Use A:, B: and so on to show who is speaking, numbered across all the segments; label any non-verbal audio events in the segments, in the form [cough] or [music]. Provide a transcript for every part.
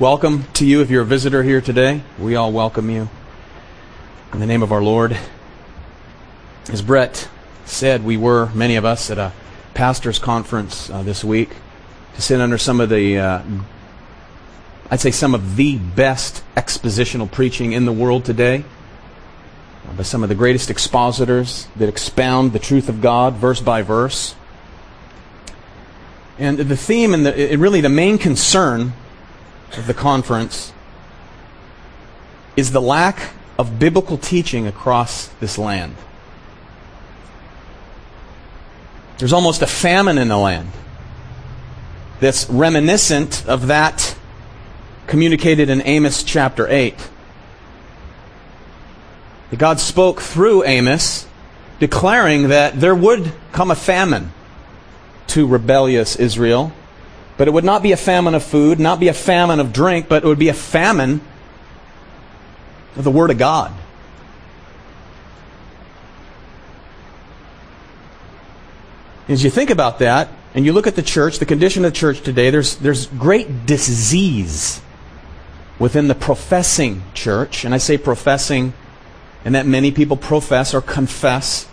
A: Welcome to you if you're a visitor here today. We all welcome you in the name of our Lord. As Brett said, we were, many of us, at a pastor's conference uh, this week to sit under some of the, uh, I'd say, some of the best expositional preaching in the world today uh, by some of the greatest expositors that expound the truth of God verse by verse. And the theme and the, really the main concern of the conference is the lack of biblical teaching across this land. There's almost a famine in the land that's reminiscent of that communicated in Amos chapter 8. God spoke through Amos, declaring that there would come a famine to rebellious Israel. But it would not be a famine of food, not be a famine of drink, but it would be a famine of the Word of God. As you think about that, and you look at the church, the condition of the church today, there's, there's great disease within the professing church. And I say professing, and that many people profess or confess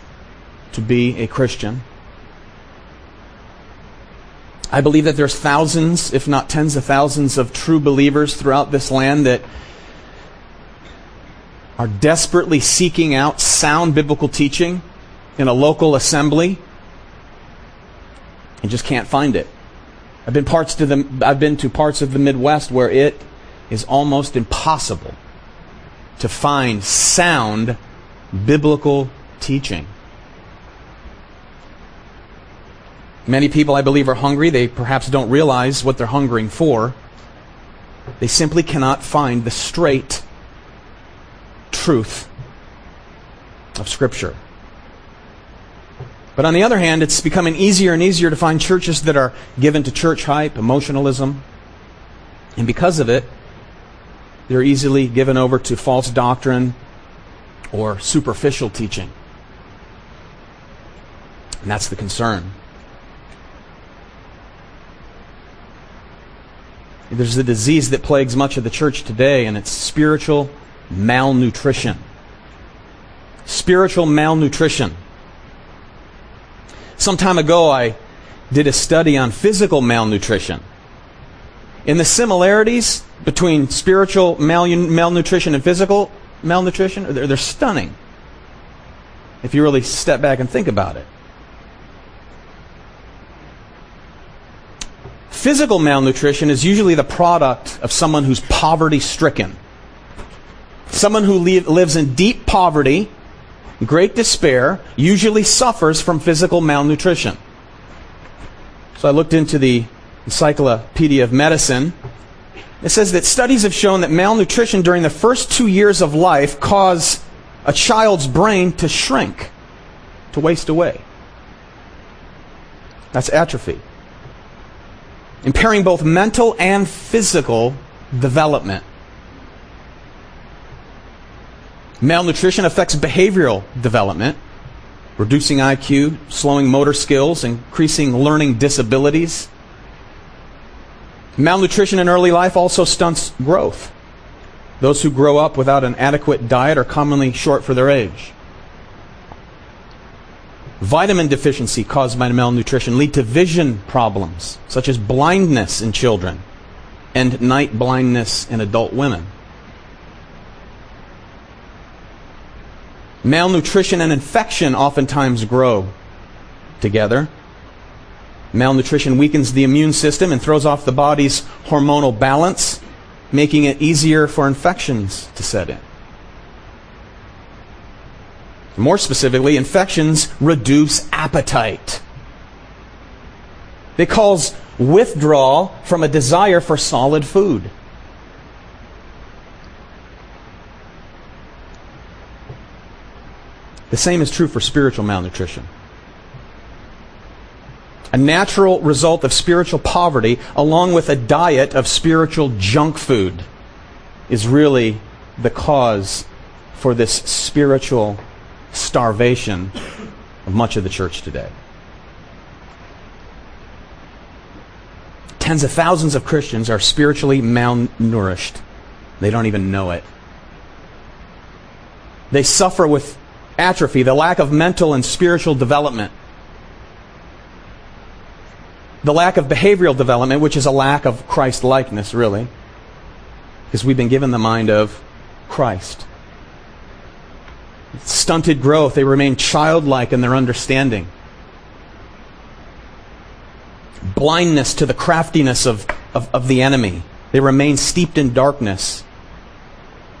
A: to be a Christian. I believe that there's thousands, if not tens of thousands, of true believers throughout this land that are desperately seeking out sound biblical teaching in a local assembly and just can't find it. I've been parts to the I've been to parts of the Midwest where it is almost impossible to find sound biblical teaching. Many people, I believe, are hungry. They perhaps don't realize what they're hungering for. They simply cannot find the straight truth of Scripture. But on the other hand, it's becoming easier and easier to find churches that are given to church hype, emotionalism. And because of it, they're easily given over to false doctrine or superficial teaching. And that's the concern. There's a disease that plagues much of the church today, and it's spiritual malnutrition. Spiritual malnutrition. Some time ago, I did a study on physical malnutrition. In the similarities between spiritual malnutrition and physical malnutrition, they're, they're stunning. If you really step back and think about it. Physical malnutrition is usually the product of someone who's poverty stricken. Someone who lives in deep poverty, great despair, usually suffers from physical malnutrition. So I looked into the Encyclopedia of Medicine. It says that studies have shown that malnutrition during the first two years of life cause a child's brain to shrink, to waste away. That's atrophy impairing both mental and physical development. Malnutrition affects behavioral development, reducing IQ, slowing motor skills, increasing learning disabilities. Malnutrition in early life also stunts growth. Those who grow up without an adequate diet are commonly short for their age. Vitamin deficiency caused by malnutrition lead to vision problems, such as blindness in children and night blindness in adult women. Malnutrition and infection oftentimes grow together. Malnutrition weakens the immune system and throws off the body's hormonal balance, making it easier for infections to set in. More specifically, infections reduce appetite. They cause withdrawal from a desire for solid food. The same is true for spiritual malnutrition. A natural result of spiritual poverty, along with a diet of spiritual junk food, is really the cause for this spiritual starvation of much of the church today. tens of thousands of Christians are spiritually malnourished. They don't even know it. They suffer with atrophy, the lack of mental and spiritual development. The lack of behavioral development, which is a lack of Christ likeness, really. Because we've been given the mind of Christ. Stunted growth, they remain childlike in their understanding. Blindness to the craftiness of, of, of the enemy. They remain steeped in darkness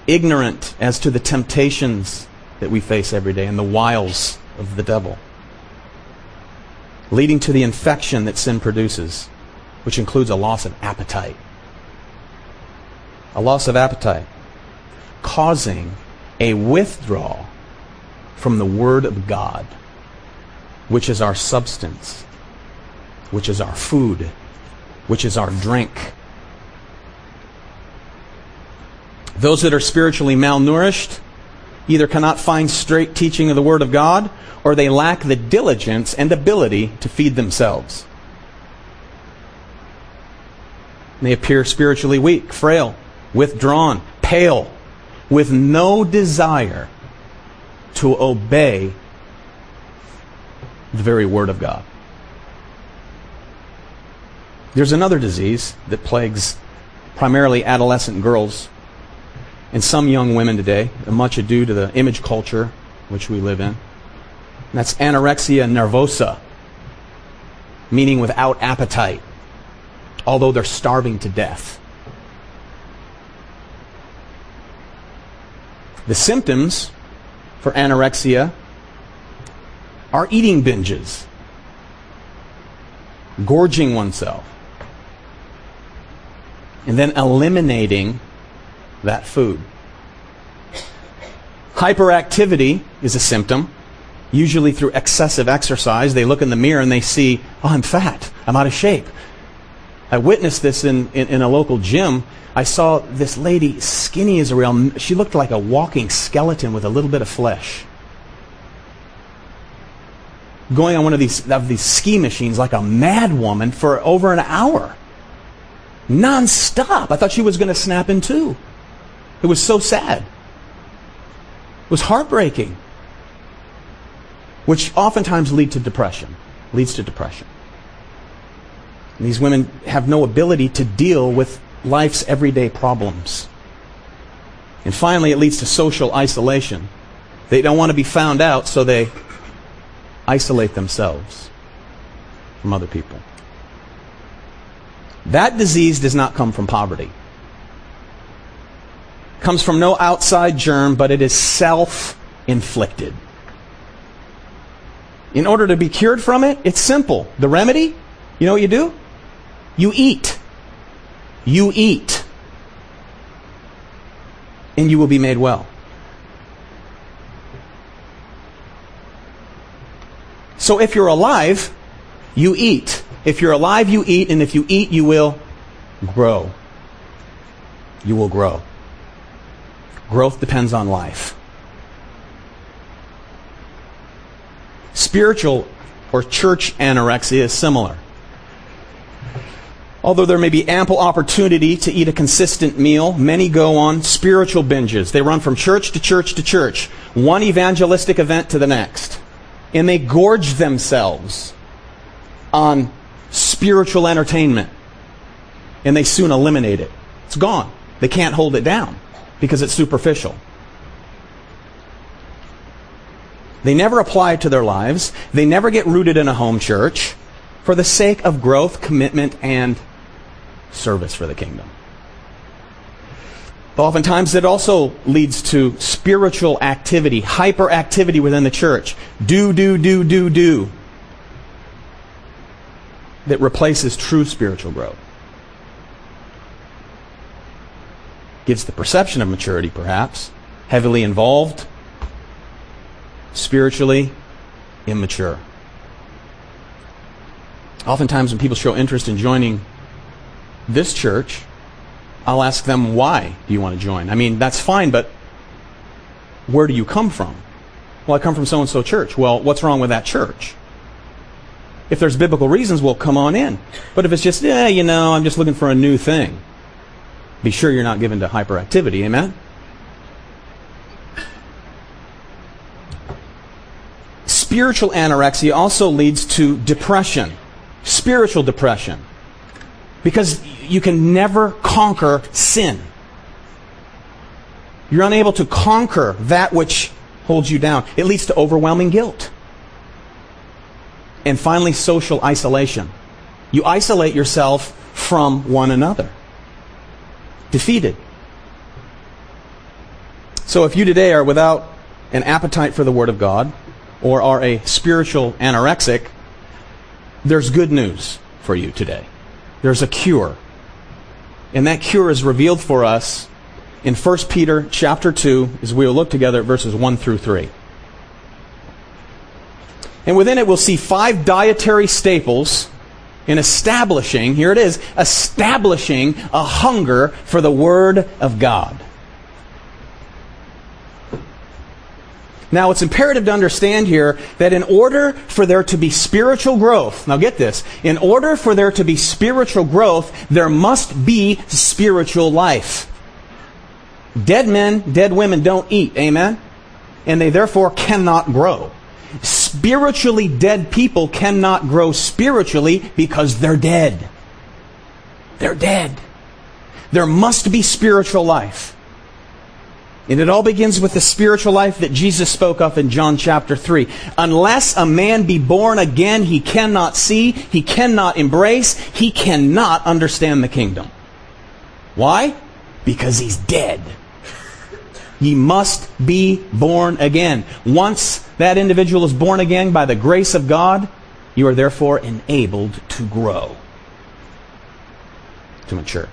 A: ignorant as to the temptations that we face every day and the wiles of the devil, leading to the infection that sin produces, which includes a loss of appetite. A loss of appetite, causing a withdrawal from the Word of God, which is our substance, which is our food, which is our drink Those that are spiritually malnourished either cannot find straight teaching of the Word of God or they lack the diligence and ability to feed themselves. They appear spiritually weak, frail, withdrawn, pale, with no desire to obey the very Word of God. There's another disease that plagues primarily adolescent girls and some young women today, much ado to the image culture which we live in. And that's anorexia nervosa, meaning without appetite, although they're starving to death. The symptoms for anorexia are eating binges, gorging oneself, and then eliminating that food. Hyperactivity is a symptom, usually through excessive exercise. They look in the mirror and they see, oh, I'm fat. I'm out of shape. I witnessed this in, in, in, a local gym. I saw this lady, skinny as a rail. She looked like a walking skeleton with a little bit of flesh. Going on one of these, of these ski machines like a mad woman for over an hour. Non-stop. I thought she was going to snap in two. It was so sad. It was heartbreaking. Which oftentimes lead to depression, leads to depression. These women have no ability to deal with life's everyday problems. And finally, it leads to social isolation. They don't want to be found out, so they isolate themselves from other people. That disease does not come from poverty It comes from no outside germ, but it is self inflicted. In order to be cured from it, it's simple. The remedy, you know what you do? You eat. You eat. And you will be made well. So if you're alive, you eat. If you're alive, you eat. And if you eat, you will grow. You will grow. Growth depends on life. Spiritual or church anorexia is similar. Although there may be ample opportunity to eat a consistent meal, many go on spiritual binges. They run from church to church to church, one evangelistic event to the next. And they gorge themselves on spiritual entertainment. And they soon eliminate it. It's gone. They can't hold it down because it's superficial. They never apply it to their lives. They never get rooted in a home church for the sake of growth, commitment, and service for the kingdom. But oftentimes it also leads to spiritual activity, hyperactivity within the church. Do, do, do, do, do. That replaces true spiritual growth. gives the perception of maturity, perhaps, heavily involved, spiritually immature. Oftentimes, when people show interest in joining this church, I'll ask them, why do you want to join? I mean, that's fine, but where do you come from? Well, I come from so and so church. Well, what's wrong with that church? If there's biblical reasons, we'll come on in. But if it's just, yeah, you know, I'm just looking for a new thing, be sure you're not given to hyperactivity. Amen? Spiritual anorexia also leads to depression, spiritual depression, because you can never conquer sin. You're unable to conquer that which holds you down. It leads to overwhelming guilt. And finally, social isolation. You isolate yourself from one another. Defeated. So if you today are without an appetite for the Word of God, or are a spiritual anorexic, there's good news for you today. There's a cure. And that cure is revealed for us in 1 Peter chapter 2 as we will look together at verses 1 through 3. And within it, we'll see five dietary staples in establishing, here it is, establishing a hunger for the Word of God. Now, it's imperative to understand here that in order for there to be spiritual growth, now get this, in order for there to be spiritual growth, there must be spiritual life. Dead men, dead women don't eat, amen? And they therefore cannot grow spiritually dead people cannot grow spiritually because they're dead. They're dead. There must be spiritual life. And it all begins with the spiritual life that Jesus spoke of in John chapter 3. Unless a man be born again, he cannot see, he cannot embrace, he cannot understand the kingdom. Why? Because he's dead. Ye must be born again. Once that individual is born again by the grace of God, you are therefore enabled to grow, to mature.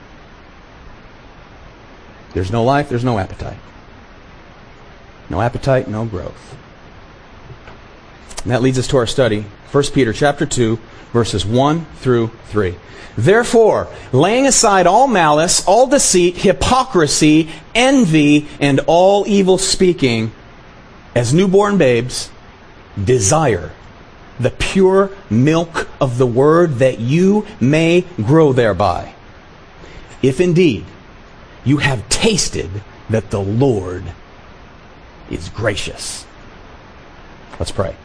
A: There's no life, there's no appetite. No appetite, no growth. And that leads us to our study, 1 Peter chapter 2, verses 1 through 3. Therefore, laying aside all malice, all deceit, hypocrisy, envy, and all evil speaking, as newborn babes, desire the pure milk of the word that you may grow thereby. If indeed you have tasted that the Lord is gracious. Let's pray.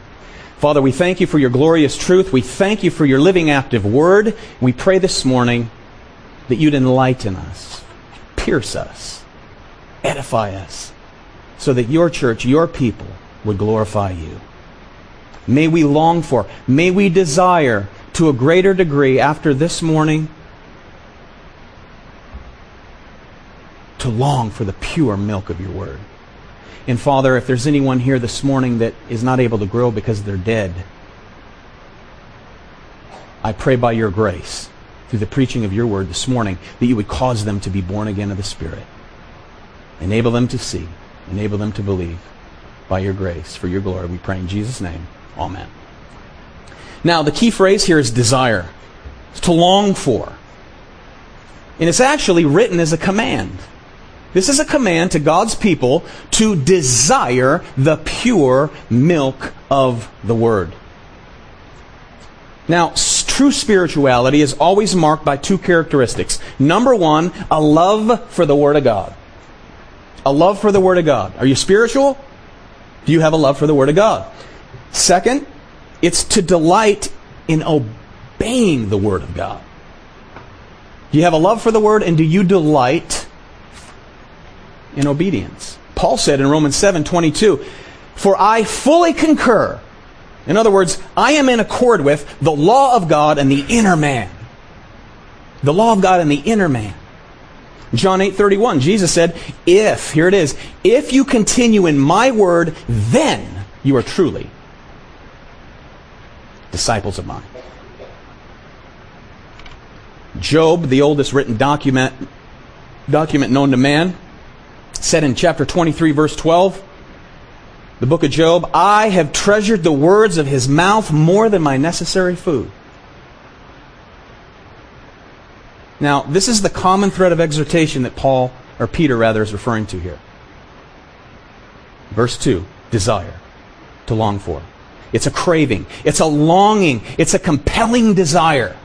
A: Father, we thank you for your glorious truth. We thank you for your living, active word. We pray this morning that you'd enlighten us, pierce us, edify us, so that your church, your people, would glorify you. May we long for, may we desire to a greater degree after this morning to long for the pure milk of your word. And Father, if there's anyone here this morning that is not able to grow because they're dead, I pray by your grace, through the preaching of your word this morning, that you would cause them to be born again of the Spirit. Enable them to see, enable them to believe by your grace, for your glory. We pray in Jesus' name. Amen. Now, the key phrase here is desire. It's to long for. And it's actually written as a command. This is a command to God's people to desire the pure milk of the Word. Now, true spirituality is always marked by two characteristics. Number one, a love for the Word of God. A love for the Word of God. Are you spiritual? Do you have a love for the Word of God? Second, it's to delight in obeying the Word of God. Do you have a love for the Word and do you delight in obedience. Paul said in Romans 7 22, For I fully concur. In other words, I am in accord with the law of God and the inner man. The law of God and the inner man. John 8 31, Jesus said, If, here it is, if you continue in my word, then you are truly disciples of mine. Job, the oldest written document, document known to man, said in chapter 23, verse 12, the book of Job, I have treasured the words of his mouth more than my necessary food. Now, this is the common thread of exhortation that Paul, or Peter rather, is referring to here. Verse 2, desire, to long for. It's a craving. It's a longing. It's a compelling desire.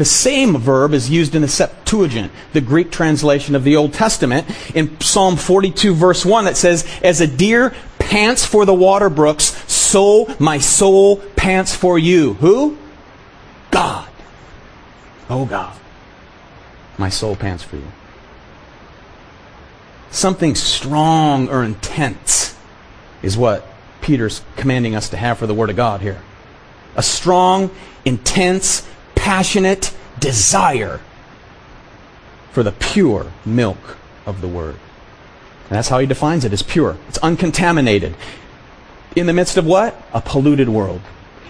A: The same verb is used in the Septuagint, the Greek translation of the Old Testament, in Psalm 42 verse 1 that says, As a deer pants for the water brooks, so my soul pants for you. Who? God. Oh God. My soul pants for you. Something strong or intense is what Peter's commanding us to have for the Word of God here. A strong, intense, passionate desire for the pure milk of the Word. And that's how he defines it as pure. It's uncontaminated. In the midst of what? A polluted world.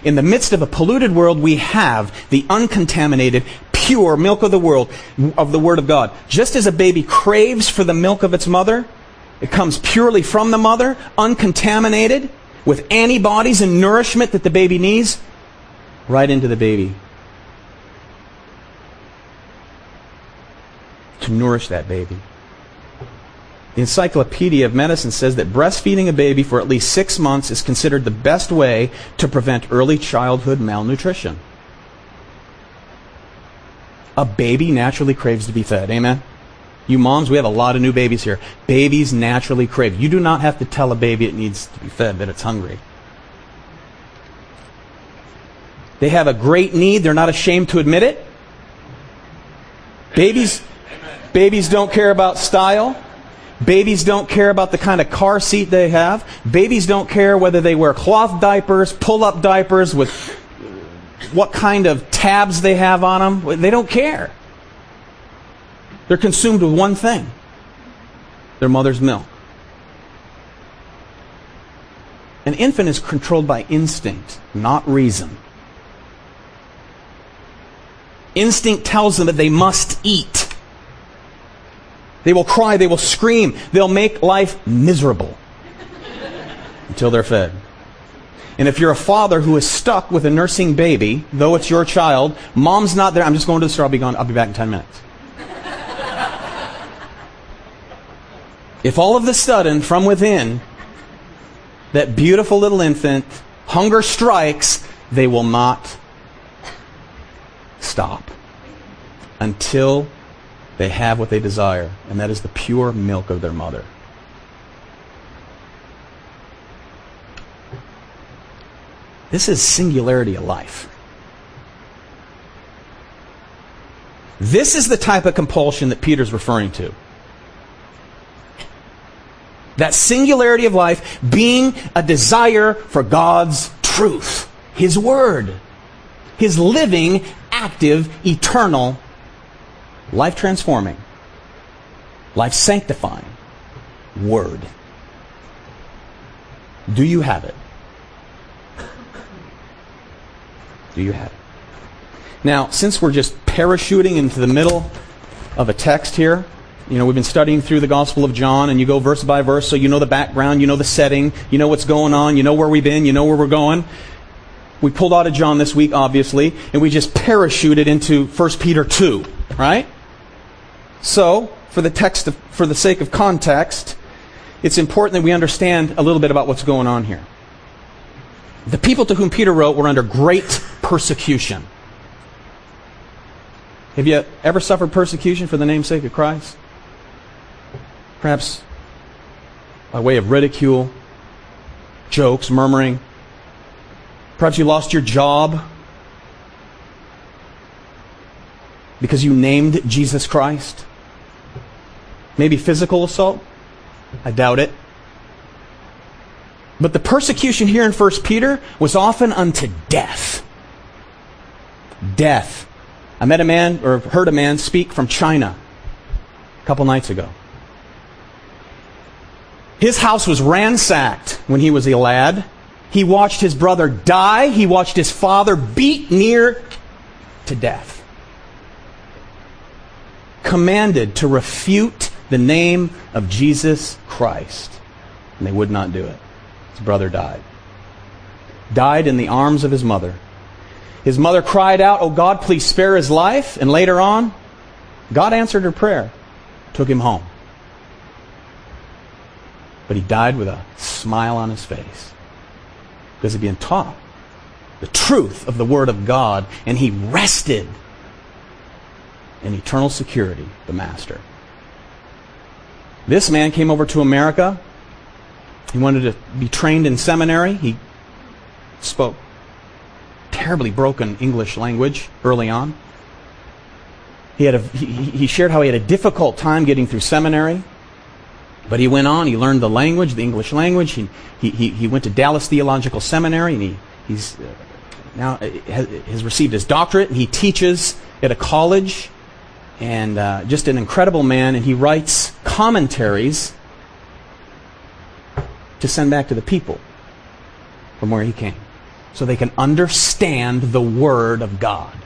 A: In the midst of a polluted world, we have the uncontaminated, pure milk of the world, of the Word of God. Just as a baby craves for the milk of its mother, it comes purely from the mother, uncontaminated, with antibodies and nourishment that the baby needs, right into the baby to nourish that baby. The Encyclopedia of Medicine says that breastfeeding a baby for at least six months is considered the best way to prevent early childhood malnutrition. A baby naturally craves to be fed. Amen? You moms, we have a lot of new babies here. Babies naturally crave. You do not have to tell a baby it needs to be fed, that it's hungry. They have a great need. They're not ashamed to admit it. Babies, Babies don't care about style. Babies don't care about the kind of car seat they have. Babies don't care whether they wear cloth diapers, pull up diapers with what kind of tabs they have on them. They don't care. They're consumed with one thing their mother's milk. An infant is controlled by instinct, not reason. Instinct tells them that they must eat. They will cry, they will scream, they'll make life miserable until they're fed. And if you're a father who is stuck with a nursing baby, though it's your child, mom's not there, I'm just going to the store, I'll be gone, I'll be back in 10 minutes. if all of the sudden, from within, that beautiful little infant, hunger strikes, they will not stop until they have what they desire, and that is the pure milk of their mother. This is singularity of life. This is the type of compulsion that Peter's referring to. That singularity of life being a desire for God's truth, His Word, His living, active, eternal life transforming, life sanctifying word. Do you have it? [laughs] Do you have it? Now, since we're just parachuting into the middle of a text here, you know, we've been studying through the Gospel of John, and you go verse by verse, so you know the background, you know the setting, you know what's going on, you know where we've been, you know where we're going. We pulled out of John this week, obviously, and we just parachuted into 1 Peter 2, right? So, for the text, of, for the sake of context, it's important that we understand a little bit about what's going on here. The people to whom Peter wrote were under great persecution. Have you ever suffered persecution for the namesake of Christ? Perhaps by way of ridicule, jokes, murmuring. Perhaps you lost your job because you named Jesus Christ. Maybe physical assault? I doubt it. But the persecution here in 1 Peter was often unto death. Death. I met a man, or heard a man speak from China a couple nights ago. His house was ransacked when he was a lad. He watched his brother die. He watched his father beat near to death. Commanded to refute the name of Jesus Christ. And they would not do it. His brother died. Died in the arms of his mother. His mother cried out, Oh God, please spare his life. And later on, God answered her prayer, took him home. But he died with a smile on his face because he'd been taught the truth of the Word of God, and he rested in eternal security, the Master. This man came over to America. He wanted to be trained in seminary. He spoke terribly broken English language early on. He, had a, he, he shared how he had a difficult time getting through seminary. But he went on, he learned the language, the English language. He, he, he went to Dallas Theological Seminary, and he, he's uh, now uh, has received his doctorate. And he teaches at a college, and uh, just an incredible man. And he writes commentaries to send back to the people from where he came so they can understand the Word of God.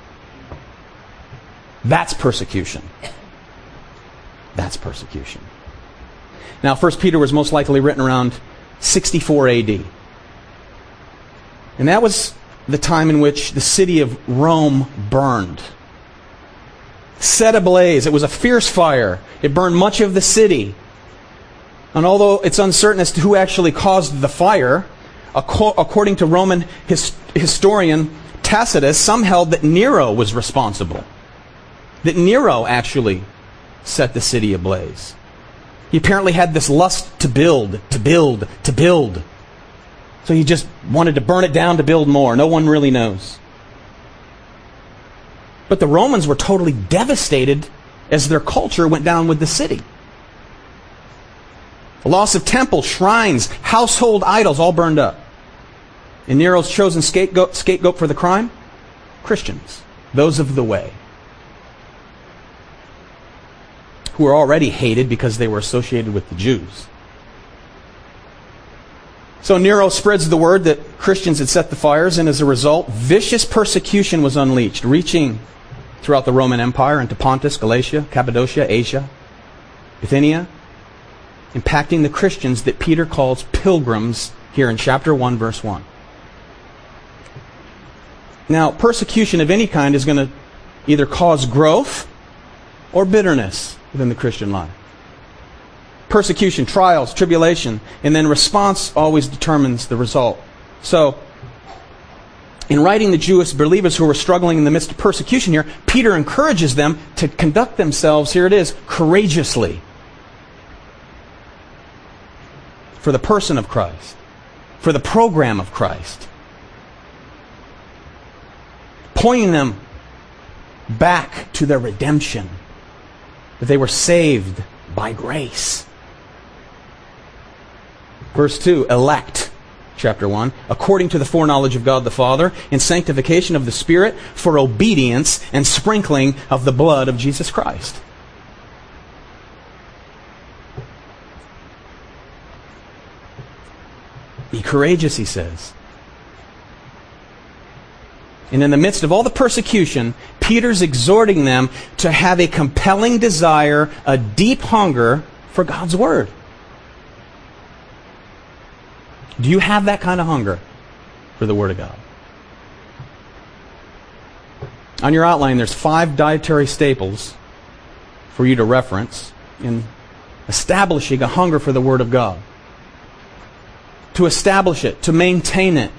A: That's persecution. That's persecution. Now, 1 Peter was most likely written around 64 AD. And that was the time in which the city of Rome burned. Set ablaze. It was a fierce fire. It burned much of the city. And although it's uncertain as to who actually caused the fire, according to Roman historian Tacitus, some held that Nero was responsible. That Nero actually set the city ablaze. He apparently had this lust to build, to build, to build. So he just wanted to burn it down to build more. No one really knows. But the Romans were totally devastated as their culture went down with the city. The loss of temples, shrines, household idols all burned up. And Nero's chosen scapegoat, scapegoat for the crime? Christians, those of the way. who were already hated because they were associated with the Jews. So Nero spreads the word that Christians had set the fires, and as a result, vicious persecution was unleashed, reaching throughout the Roman Empire into Pontus, Galatia, Cappadocia, Asia, Bithynia, impacting the Christians that Peter calls pilgrims here in chapter 1, verse 1. Now, persecution of any kind is going to either cause growth or bitterness within the Christian life. Persecution, trials, tribulation, and then response always determines the result. So, in writing the Jewish believers who were struggling in the midst of persecution here, Peter encourages them to conduct themselves, here it is, courageously for the person of Christ, for the program of Christ, pointing them back to their redemption that they were saved by grace. Verse 2 elect, chapter 1, according to the foreknowledge of God the Father, in sanctification of the Spirit, for obedience and sprinkling of the blood of Jesus Christ. Be courageous, he says. And in the midst of all the persecution, Peter's exhorting them to have a compelling desire, a deep hunger for God's Word. Do you have that kind of hunger for the Word of God? On your outline, there's five dietary staples for you to reference in establishing a hunger for the Word of God. To establish it, to maintain it,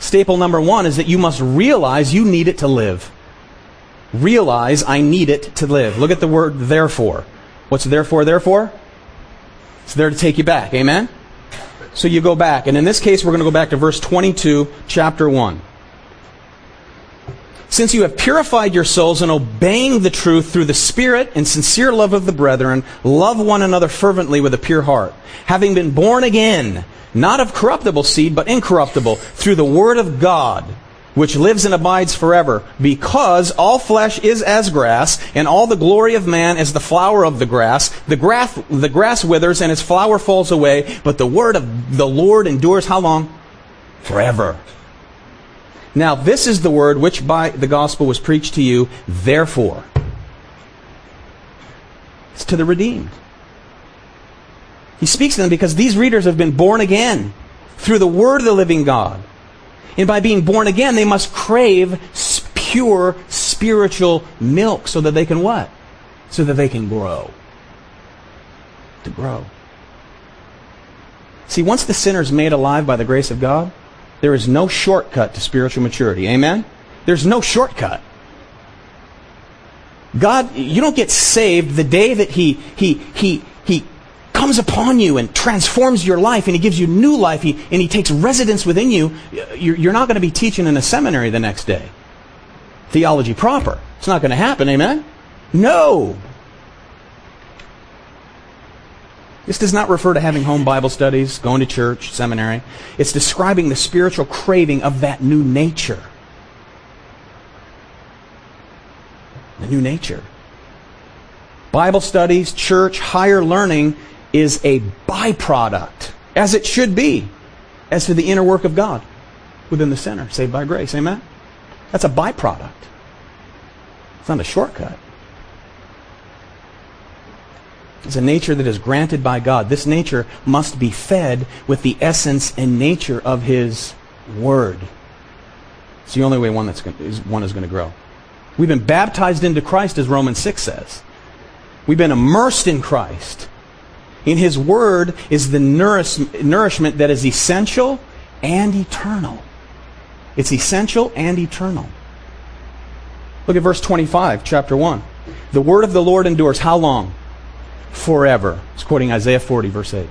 A: Staple number one is that you must realize you need it to live. Realize I need it to live. Look at the word therefore. What's therefore, therefore? It's there to take you back. Amen? So you go back. And in this case, we're going to go back to verse 22, chapter 1. Since you have purified your souls in obeying the truth through the Spirit and sincere love of the brethren, love one another fervently with a pure heart. Having been born again, not of corruptible seed, but incorruptible, through the Word of God, which lives and abides forever, because all flesh is as grass, and all the glory of man is the flower of the grass. The grass, the grass withers, and its flower falls away, but the Word of the Lord endures how long? Forever. Now, this is the word which by the gospel was preached to you, therefore. It's to the redeemed. He speaks to them because these readers have been born again through the word of the living God. And by being born again, they must crave pure spiritual milk so that they can what? So that they can grow. To grow. See, once the sinner is made alive by the grace of God, there is no shortcut to spiritual maturity. Amen? There's no shortcut. God, you don't get saved the day that He, He, He, He comes upon you and transforms your life and He gives you new life he, and He takes residence within you. You're, you're not going to be teaching in a seminary the next day. Theology proper. It's not going to happen. Amen? No. This does not refer to having home Bible studies, going to church, seminary. It's describing the spiritual craving of that new nature. The new nature. Bible studies, church, higher learning is a byproduct, as it should be, as to the inner work of God within the sinner, saved by grace. Amen? That's a byproduct. It's not a shortcut. It's a nature that is granted by God. This nature must be fed with the essence and nature of His Word. It's the only way one, that's going, is, one is going to grow. We've been baptized into Christ, as Romans 6 says. We've been immersed in Christ. In His Word is the nourish, nourishment that is essential and eternal. It's essential and eternal. Look at verse 25, chapter 1. The Word of the Lord endures how long? forever. It's quoting Isaiah 40, verse 8.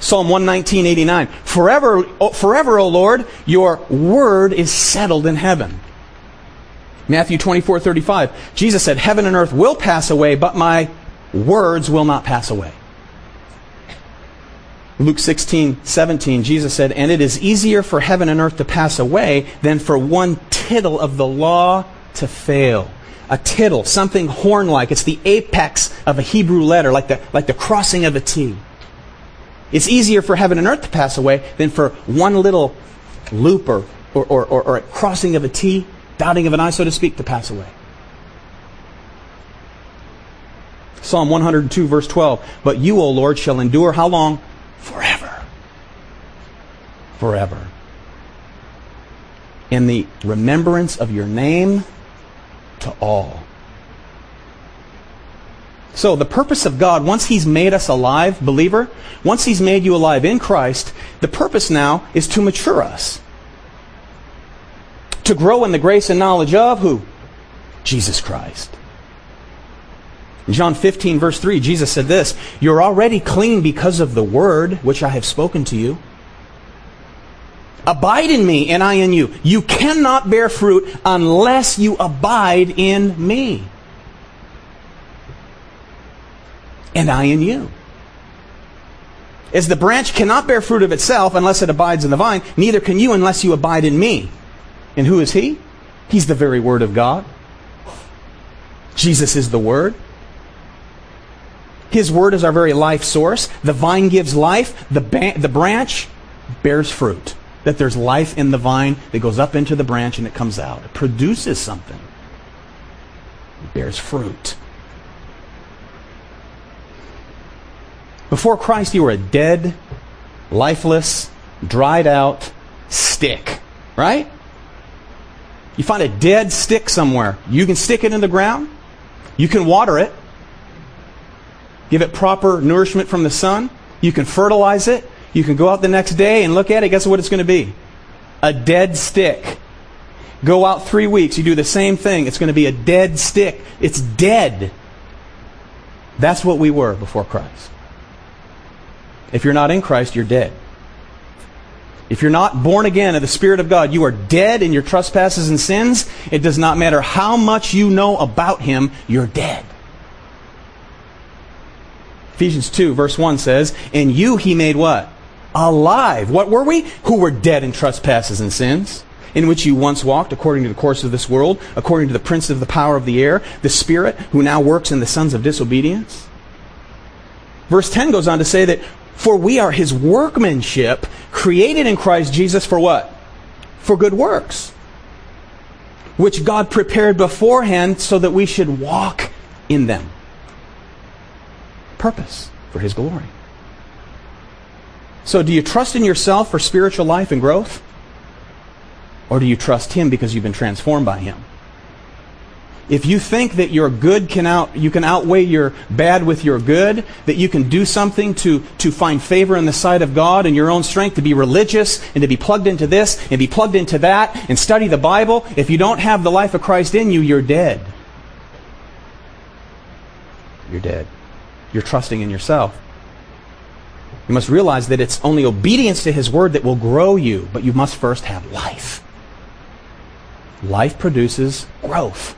A: Psalm 119, 89. Forever, oh, forever, O Lord, your word is settled in heaven. Matthew 24, 35. Jesus said, Heaven and earth will pass away, but my words will not pass away. Luke 16, 17, Jesus said, And it is easier for heaven and earth to pass away than for one tittle of the law to fail a tittle, something horn like. It's the apex of a Hebrew letter, like the, like the crossing of a T. It's easier for heaven and earth to pass away than for one little loop or, or, or, or, a crossing of a T, dotting of an I, so to speak, to pass away. Psalm 102, verse 12. But you, O Lord, shall endure how long? Forever. Forever. In the remembrance of your name to all. So, the purpose of God, once He's made us alive, believer, once He's made you alive in Christ, the purpose now is to mature us. To grow in the grace and knowledge of who? Jesus Christ. In John 15, verse 3, Jesus said this You're already clean because of the word which I have spoken to you. Abide in me and I in you. You cannot bear fruit unless you abide in me. And I in you. As the branch cannot bear fruit of itself unless it abides in the vine, neither can you unless you abide in me. And who is he? He's the very Word of God. Jesus is the Word. His Word is our very life source. The vine gives life. The, ba- the branch bears fruit that there's life in the vine that goes up into the branch and it comes out. It produces something. It bears fruit. Before Christ, you were a dead, lifeless, dried out stick, right? You find a dead stick somewhere. You can stick it in the ground. You can water it. Give it proper nourishment from the sun. You can fertilize it. You can go out the next day and look at it. Guess what it's going to be? A dead stick. Go out three weeks. You do the same thing. It's going to be a dead stick. It's dead. That's what we were before Christ. If you're not in Christ, you're dead. If you're not born again of the Spirit of God, you are dead in your trespasses and sins. It does not matter how much you know about Him, you're dead. Ephesians 2, verse 1 says, In you He made what? alive. What were we? Who were dead in trespasses and sins, in which you once walked according to the course of this world, according to the prince of the power of the air, the spirit who now works in the sons of disobedience. Verse 10 goes on to say that, for we are his workmanship, created in Christ Jesus for what? For good works, which God prepared beforehand so that we should walk in them. Purpose for his glory. So, do you trust in yourself for spiritual life and growth? Or do you trust Him because you've been transformed by Him? if you think that your good can out, you can outweigh your bad with your good, that you can do something to, to find favor in the sight of God and your own strength, to be religious and to be plugged into this and be plugged into that and study the Bible, if you don't have the life of Christ in you, you're dead. You're dead. You're trusting in yourself. You must realize that it's only obedience to His Word that will grow you, but you must first have life. Life produces growth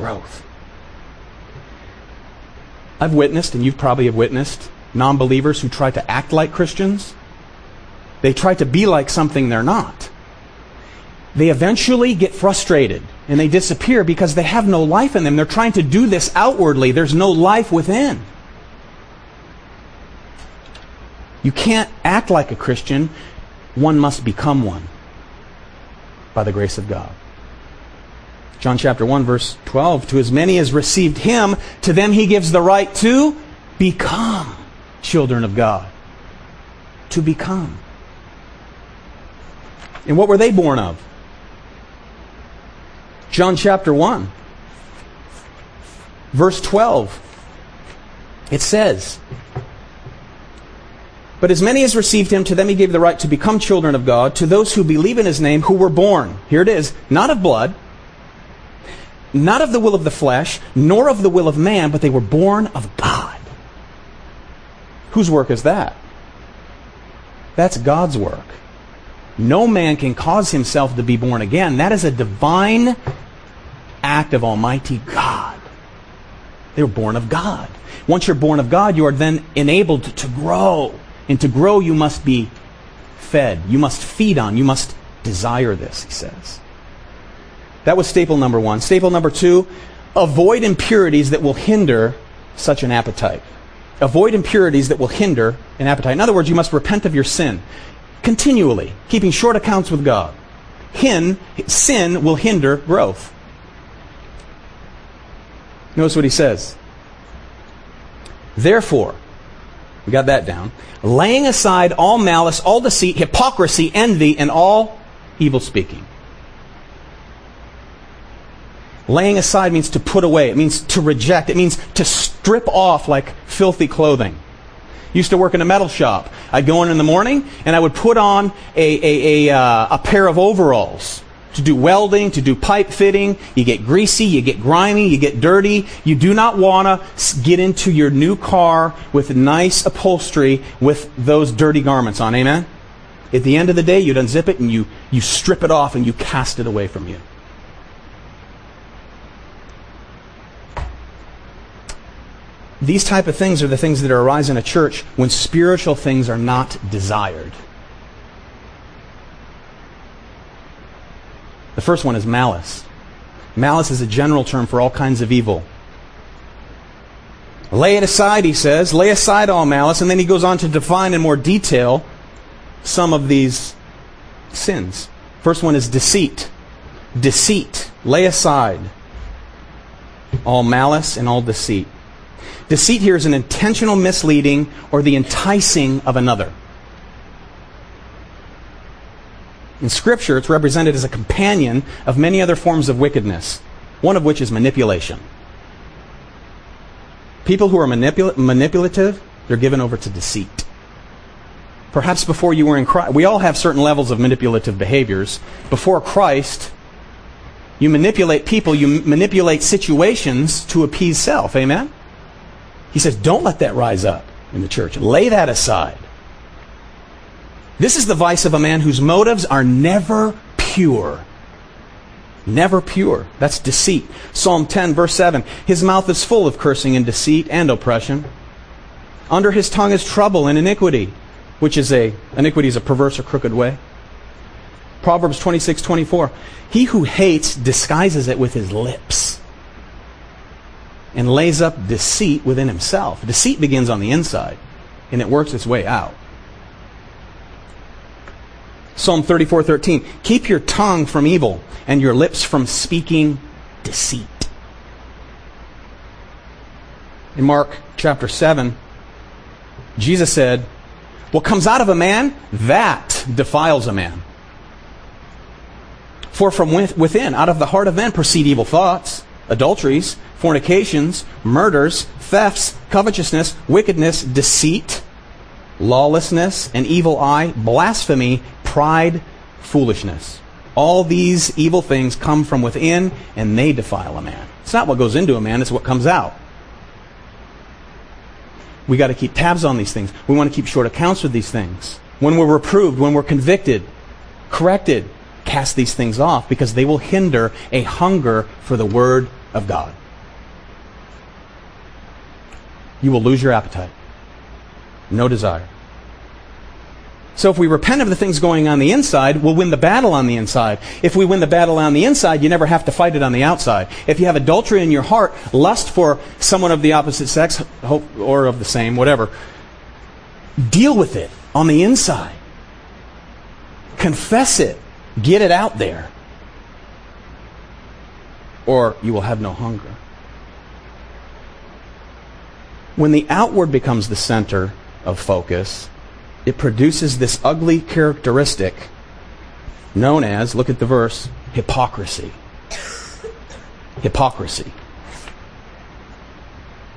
A: growth. I've witnessed, and you probably have witnessed, non believers who try to act like Christians. They try to be like something they're not. They eventually get frustrated and they disappear because they have no life in them. They're trying to do this outwardly, there's no life within. You can't act like a Christian, one must become one by the grace of God. John chapter 1 verse 12, to as many as received him, to them he gives the right to become children of God. To become. And what were they born of? John chapter 1 verse 12. It says, but as many as received him, to them he gave the right to become children of God, to those who believe in his name, who were born, here it is, not of blood, not of the will of the flesh, nor of the will of man, but they were born of God. Whose work is that? That's God's work. No man can cause himself to be born again. That is a divine act of Almighty God. They were born of God. Once you're born of God, you are then enabled to grow. And to grow, you must be fed. You must feed on. You must desire this, he says. That was staple number one. Staple number two, avoid impurities that will hinder such an appetite. Avoid impurities that will hinder an appetite. In other words, you must repent of your sin continually, keeping short accounts with God. Hin, sin will hinder growth. Notice what he says. Therefore, we got that down. Laying aside all malice, all deceit, hypocrisy, envy, and all evil speaking. Laying aside means to put away. It means to reject. It means to strip off like filthy clothing. Used to work in a metal shop. I'd go in in the morning and I would put on a, a, a, uh, a pair of overalls to do welding, to do pipe fitting. You get greasy, you get grimy, you get dirty. You do not want to get into your new car with nice upholstery with those dirty garments on. Amen? At the end of the day, you'd unzip it and you, you strip it off and you cast it away from you. These type of things are the things that arise in a church when spiritual things are not desired. The first one is malice. Malice is a general term for all kinds of evil. Lay it aside, he says. Lay aside all malice. And then he goes on to define in more detail some of these sins. First one is deceit. Deceit. Lay aside all malice and all deceit. Deceit here is an intentional misleading or the enticing of another. In Scripture, it's represented as a companion of many other forms of wickedness, one of which is manipulation. People who are manipul- manipulative, they're given over to deceit. Perhaps before you were in Christ, we all have certain levels of manipulative behaviors. Before Christ, you manipulate people, you manipulate situations to appease self. Amen? He says, don't let that rise up in the church. Lay that aside. This is the vice of a man whose motives are never pure. Never pure. That's deceit. Psalm 10, verse 7. His mouth is full of cursing and deceit and oppression. Under his tongue is trouble and iniquity, which is a, iniquity is a perverse or crooked way. Proverbs 26, 24. He who hates disguises it with his lips and lays up deceit within himself. Deceit begins on the inside, and it works its way out. Psalm 34:13 Keep your tongue from evil and your lips from speaking deceit. In Mark chapter 7, Jesus said, What comes out of a man, that defiles a man. For from within, out of the heart of men, proceed evil thoughts, adulteries, fornications, murders, thefts, covetousness, wickedness, deceit, lawlessness, an evil eye, blasphemy, pride, foolishness. All these evil things come from within and they defile a man. It's not what goes into a man, it's what comes out. We got to keep tabs on these things. We want to keep short accounts with these things. When we're reproved, when we're convicted, corrected, cast these things off because they will hinder a hunger for the Word of God. You will lose your appetite. No desire. So if we repent of the things going on the inside, we'll win the battle on the inside. If we win the battle on the inside, you never have to fight it on the outside. If you have adultery in your heart, lust for someone of the opposite sex, or of the same, whatever, deal with it on the inside. Confess it. Get it out there. Or you will have no hunger. When the outward becomes the center of focus, it produces this ugly characteristic known as, look at the verse, hypocrisy. hypocrisy.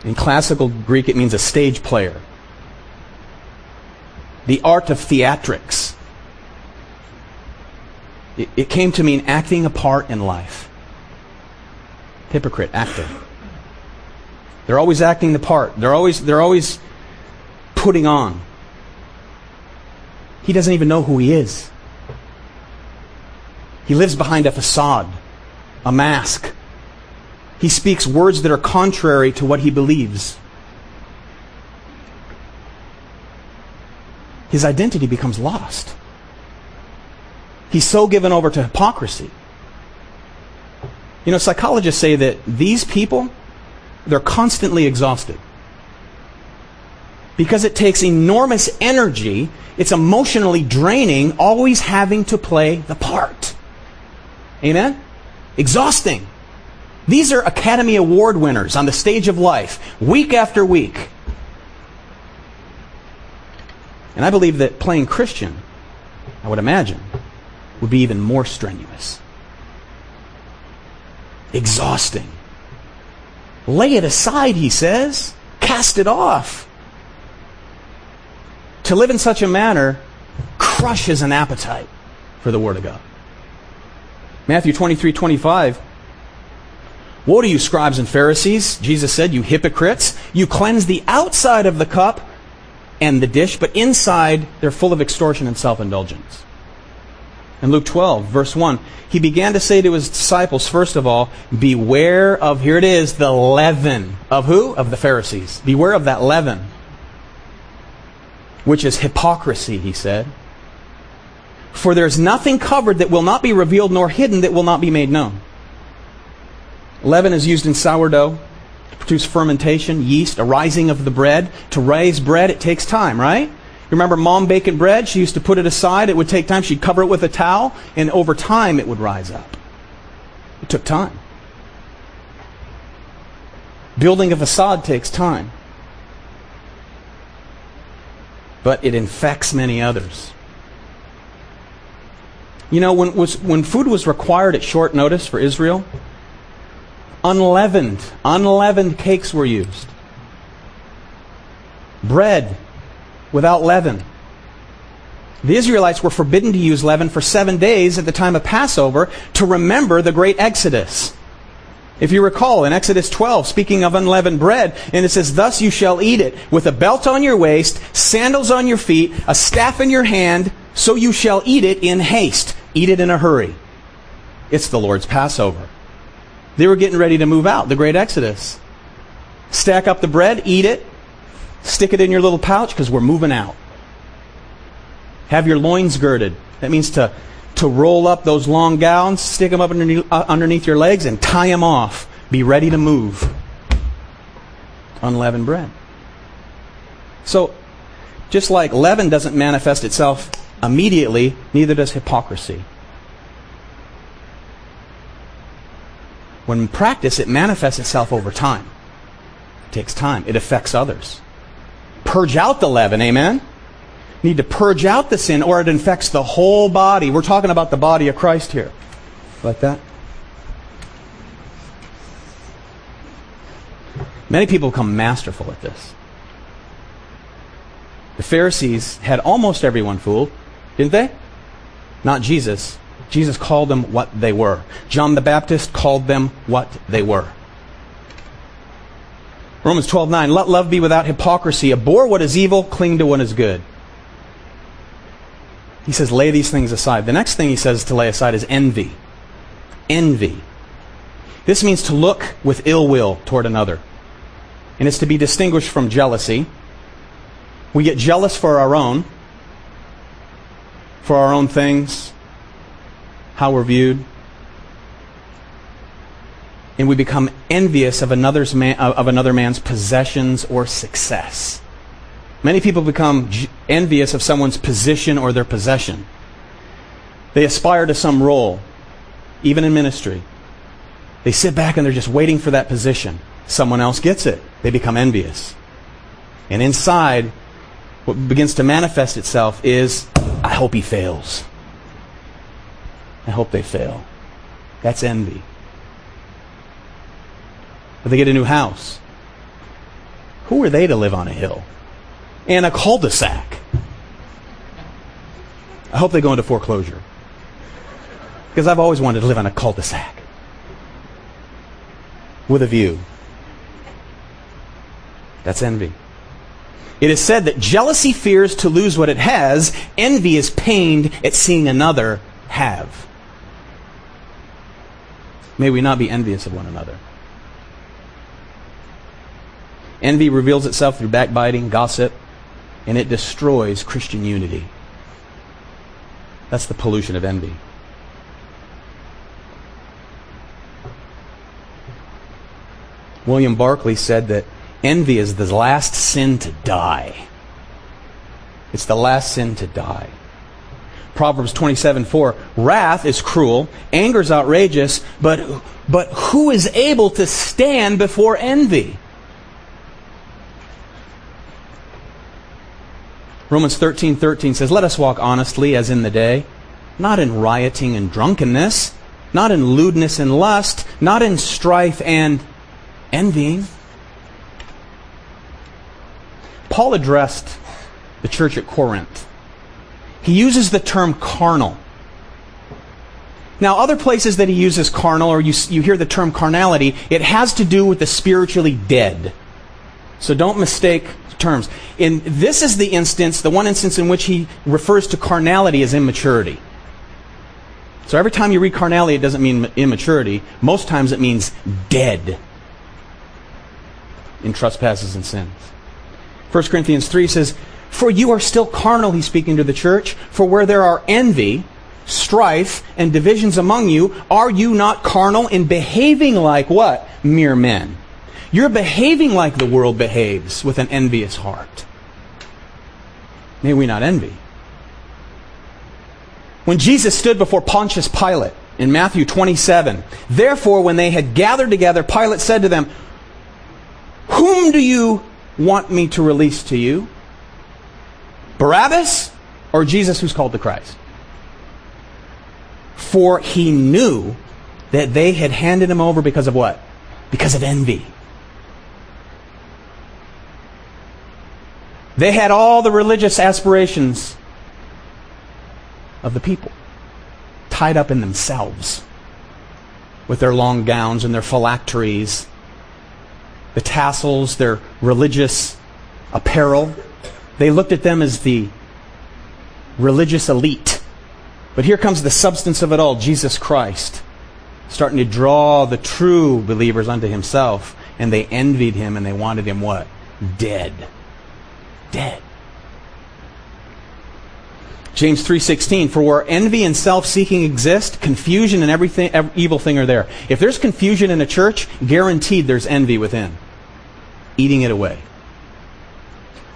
A: In classical Greek, it means a stage player. The art of theatrics. It, it came to mean acting a part in life. Hypocrite, actor. They're always acting the part. They're always, they're always putting on. He doesn't even know who he is. He lives behind a facade, a mask. He speaks words that are contrary to what he believes. His identity becomes lost. He's so given over to hypocrisy. You know, psychologists say that these people, they're constantly exhausted. Because it takes enormous energy it's emotionally draining, always having to play the part. Amen? Exhausting. These are Academy Award winners on the stage of life, week after week. And I believe that playing Christian, I would imagine, would be even more strenuous. Exhausting. Lay it aside, he says. Cast it off. To live in such a manner crushes an appetite for the Word of God. Matthew 23 25. Woe to you, scribes and Pharisees, Jesus said, you hypocrites. You cleanse the outside of the cup and the dish, but inside they're full of extortion and self indulgence. In Luke 12, verse 1, he began to say to his disciples, first of all, beware of, here it is, the leaven. Of who? Of the Pharisees. Beware of that leaven which is hypocrisy, he said. For there's nothing covered that will not be revealed, nor hidden that will not be made known. Leaven is used in sourdough to produce fermentation, yeast, a rising of the bread. To raise bread, it takes time, right? You remember mom baking bread? She used to put it aside. It would take time. She'd cover it with a towel, and over time it would rise up. It took time. Building a facade takes time but it infects many others. You know, when, was, when food was required at short notice for Israel, unleavened, unleavened cakes were used. Bread without leaven. The Israelites were forbidden to use leaven for seven days at the time of Passover to remember the great Exodus. If you recall in Exodus 12, speaking of unleavened bread, and it says, Thus you shall eat it, with a belt on your waist, sandals on your feet, a staff in your hand, so you shall eat it in haste. Eat it in a hurry. It's the Lord's Passover. They were getting ready to move out, the great Exodus. Stack up the bread, eat it, stick it in your little pouch, because we're moving out. Have your loins girded. That means to to roll up those long gowns, stick them up underneath, uh, underneath your legs, and tie them off. Be ready to move. Unleavened bread. So, just like leaven doesn't manifest itself immediately, neither does hypocrisy. When in practice, it manifests itself over time. It takes time. It affects others. Purge out the leaven, amen? Need to purge out the sin or it infects the whole body. We're talking about the body of Christ here. Like that? Many people become masterful at this. The Pharisees had almost everyone fooled, didn't they? Not Jesus. Jesus called them what they were. John the Baptist called them what they were. Romans 12:9 Let love be without hypocrisy. Abhor what is evil, cling to what is good. He says lay these things aside. The next thing he says to lay aside is envy. Envy. This means to look with ill will toward another. And it's to be distinguished from jealousy. We get jealous for our own, for our own things, how we're viewed. And we become envious of, another's man, of another man's possessions or success. Many people become envious of someone's position or their possession. They aspire to some role, even in ministry. They sit back and they're just waiting for that position. Someone else gets it. They become envious. And inside, what begins to manifest itself is, I hope he fails. I hope they fail. That's envy. But they get a new house. Who are they to live on a hill? And a cul-de-sac. I hope they go into foreclosure. Because I've always wanted to live on a cul-de-sac. With a view. That's envy. It is said that jealousy fears to lose what it has, envy is pained at seeing another have. May we not be envious of one another. Envy reveals itself through backbiting, gossip, and it destroys Christian unity. That's the pollution of envy. William Barclay said that Envy is the last sin to die. It's the last sin to die. Proverbs 27 4. Wrath is cruel, anger is outrageous, but, but who is able to stand before envy? Romans 13 13 says, Let us walk honestly as in the day, not in rioting and drunkenness, not in lewdness and lust, not in strife and envying. Paul addressed the church at Corinth. He uses the term carnal. Now, other places that he uses carnal, or you, you hear the term carnality, it has to do with the spiritually dead. So don't mistake terms. In this is the instance, the one instance in which he refers to carnality as immaturity. So every time you read carnality, it doesn't mean immaturity. Most times it means dead in trespasses and sins. 1 Corinthians 3 says, For you are still carnal, he's speaking to the church, for where there are envy, strife, and divisions among you, are you not carnal in behaving like what? Mere men. You're behaving like the world behaves with an envious heart. May we not envy. When Jesus stood before Pontius Pilate in Matthew 27, therefore, when they had gathered together, Pilate said to them, Whom do you want me to release to you? Barabbas or Jesus who's called the Christ? For he knew that they had handed him over because of what? Because of envy. They had all the religious aspirations of the people tied up in themselves with their long gowns and their phylacteries the tassels, their religious apparel. They looked at them as the religious elite. But here comes the substance of it all Jesus Christ, starting to draw the true believers unto himself. And they envied him and they wanted him what? Dead. Dead. James 3:16 for where envy and self-seeking exist confusion and everything every evil thing are there if there's confusion in a church guaranteed there's envy within eating it away,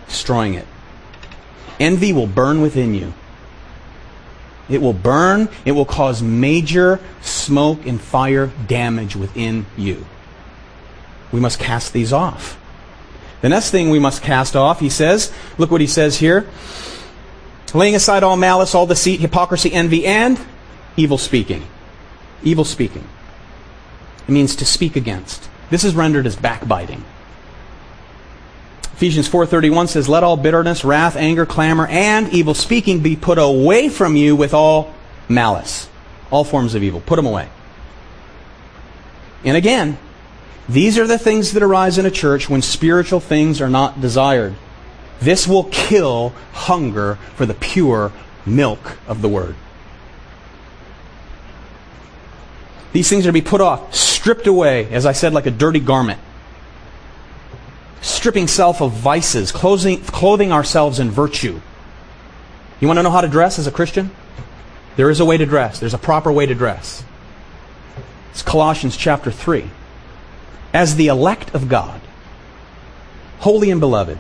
A: destroying it. Envy will burn within you. It will burn, it will cause major smoke and fire damage within you. We must cast these off. The next thing we must cast off, he says, look what he says here. Laying aside all malice, all deceit, hypocrisy, envy, and evil speaking. Evil speaking. It means to speak against. This is rendered as backbiting. Ephesians 4:31 says, "Let all bitterness, wrath, anger, clamor, and evil speaking be put away from you with all malice." All forms of evil. Put them away. And again, these are the things that arise in a church when spiritual things are not desired. This will kill hunger for the pure milk of the word. These things are to be put off, stripped away, as I said, like a dirty garment stripping self of vices, clothing, clothing ourselves in virtue. You want to know how to dress as a Christian? There is a way to dress. There's a proper way to dress. It's Colossians chapter 3. As the elect of God, holy and beloved,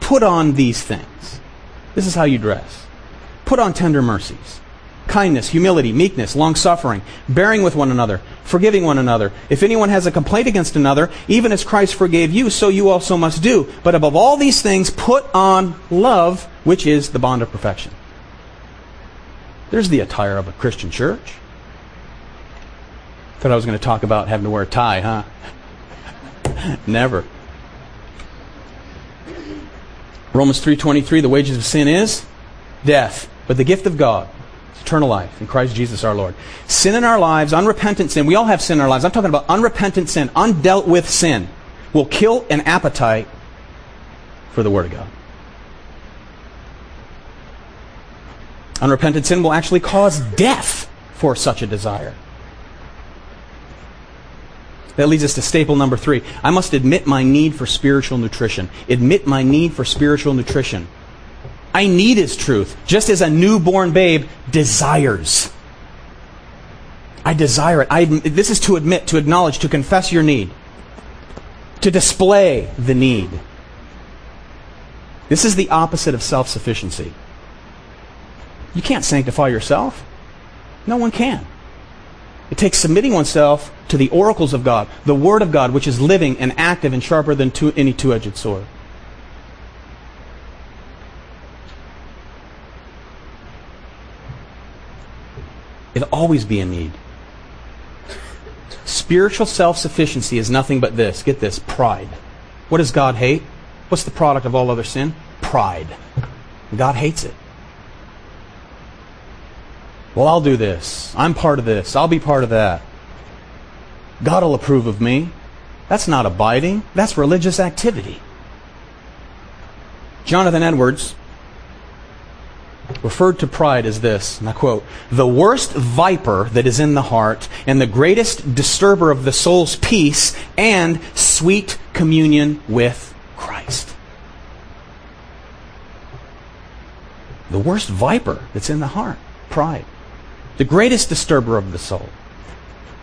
A: put on these things. This is how you dress. Put on tender mercies kindness, humility, meekness, long suffering, bearing with one another, forgiving one another. If anyone has a complaint against another, even as Christ forgave you, so you also must do. But above all these things, put on love, which is the bond of perfection. There's the attire of a Christian church. Thought I was going to talk about having to wear a tie, huh? [laughs] Never. Romans 3:23 the wages of sin is death, but the gift of God is eternal life in Christ Jesus our Lord. Sin in our lives, unrepentant sin, we all have sin in our lives. I'm talking about unrepentant sin, undealt with sin, will kill an appetite for the Word of God. Unrepentant sin will actually cause death for such a desire. That leads us to staple number three. I must admit my need for spiritual nutrition. Admit my need for spiritual nutrition. I need His truth, just as a newborn babe desires. I desire it. I, this is to admit, to acknowledge, to confess your need, to display the need. This is the opposite of self sufficiency. You can't sanctify yourself. No one can. It takes submitting oneself to the oracles of God, the Word of God, which is living and active and sharper than two, any two edged sword. It'll always be a need. Spiritual self sufficiency is nothing but this. Get this pride. What does God hate? What's the product of all other sin? Pride. God hates it. Well, I'll do this. I'm part of this. I'll be part of that. God will approve of me. That's not abiding, that's religious activity. Jonathan Edwards referred to pride as this, and I quote, the worst viper that is in the heart, and the greatest disturber of the soul's peace and sweet communion with Christ. The worst viper that's in the heart, pride. The greatest disturber of the soul,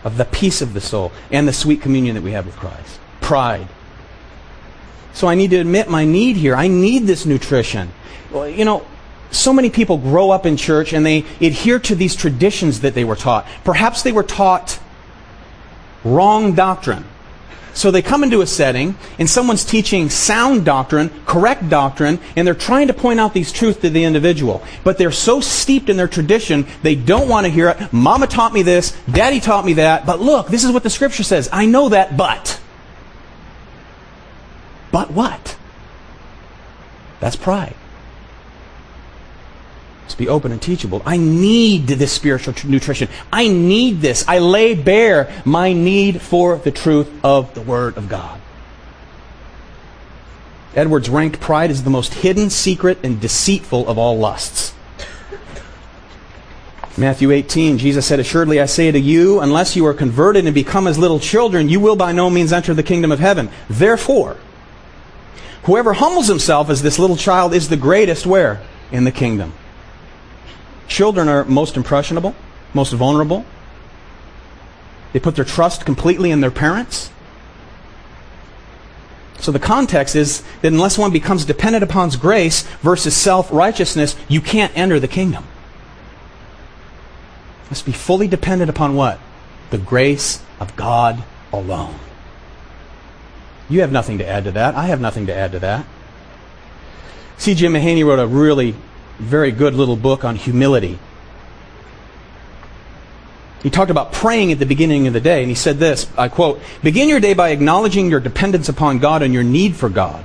A: of the peace of the soul, and the sweet communion that we have with Christ. Pride. So I need to admit my need here. I need this nutrition. You know, so many people grow up in church and they adhere to these traditions that they were taught. Perhaps they were taught wrong doctrine. So they come into a setting and someone's teaching sound doctrine, correct doctrine, and they're trying to point out these truths to the individual. But they're so steeped in their tradition, they don't want to hear it. Mama taught me this, daddy taught me that, but look, this is what the scripture says. I know that, but. But what? That's pride to be open and teachable. I need this spiritual nutrition. I need this. I lay bare my need for the truth of the Word of God. Edwards ranked pride as the most hidden, secret, and deceitful of all lusts. Matthew 18, Jesus said, Assuredly I say to you, unless you are converted and become as little children, you will by no means enter the kingdom of heaven. Therefore, whoever humbles himself as this little child is the greatest where? In the kingdom. Children are most impressionable, most vulnerable. They put their trust completely in their parents. So the context is that unless one becomes dependent upon grace versus self righteousness, you can't enter the kingdom. You must be fully dependent upon what? The grace of God alone. You have nothing to add to that. I have nothing to add to that. C.J. Mahaney wrote a really very good little book on humility. He talked about praying at the beginning of the day, and he said this, I quote, Begin your day by acknowledging your dependence upon God and your need for God.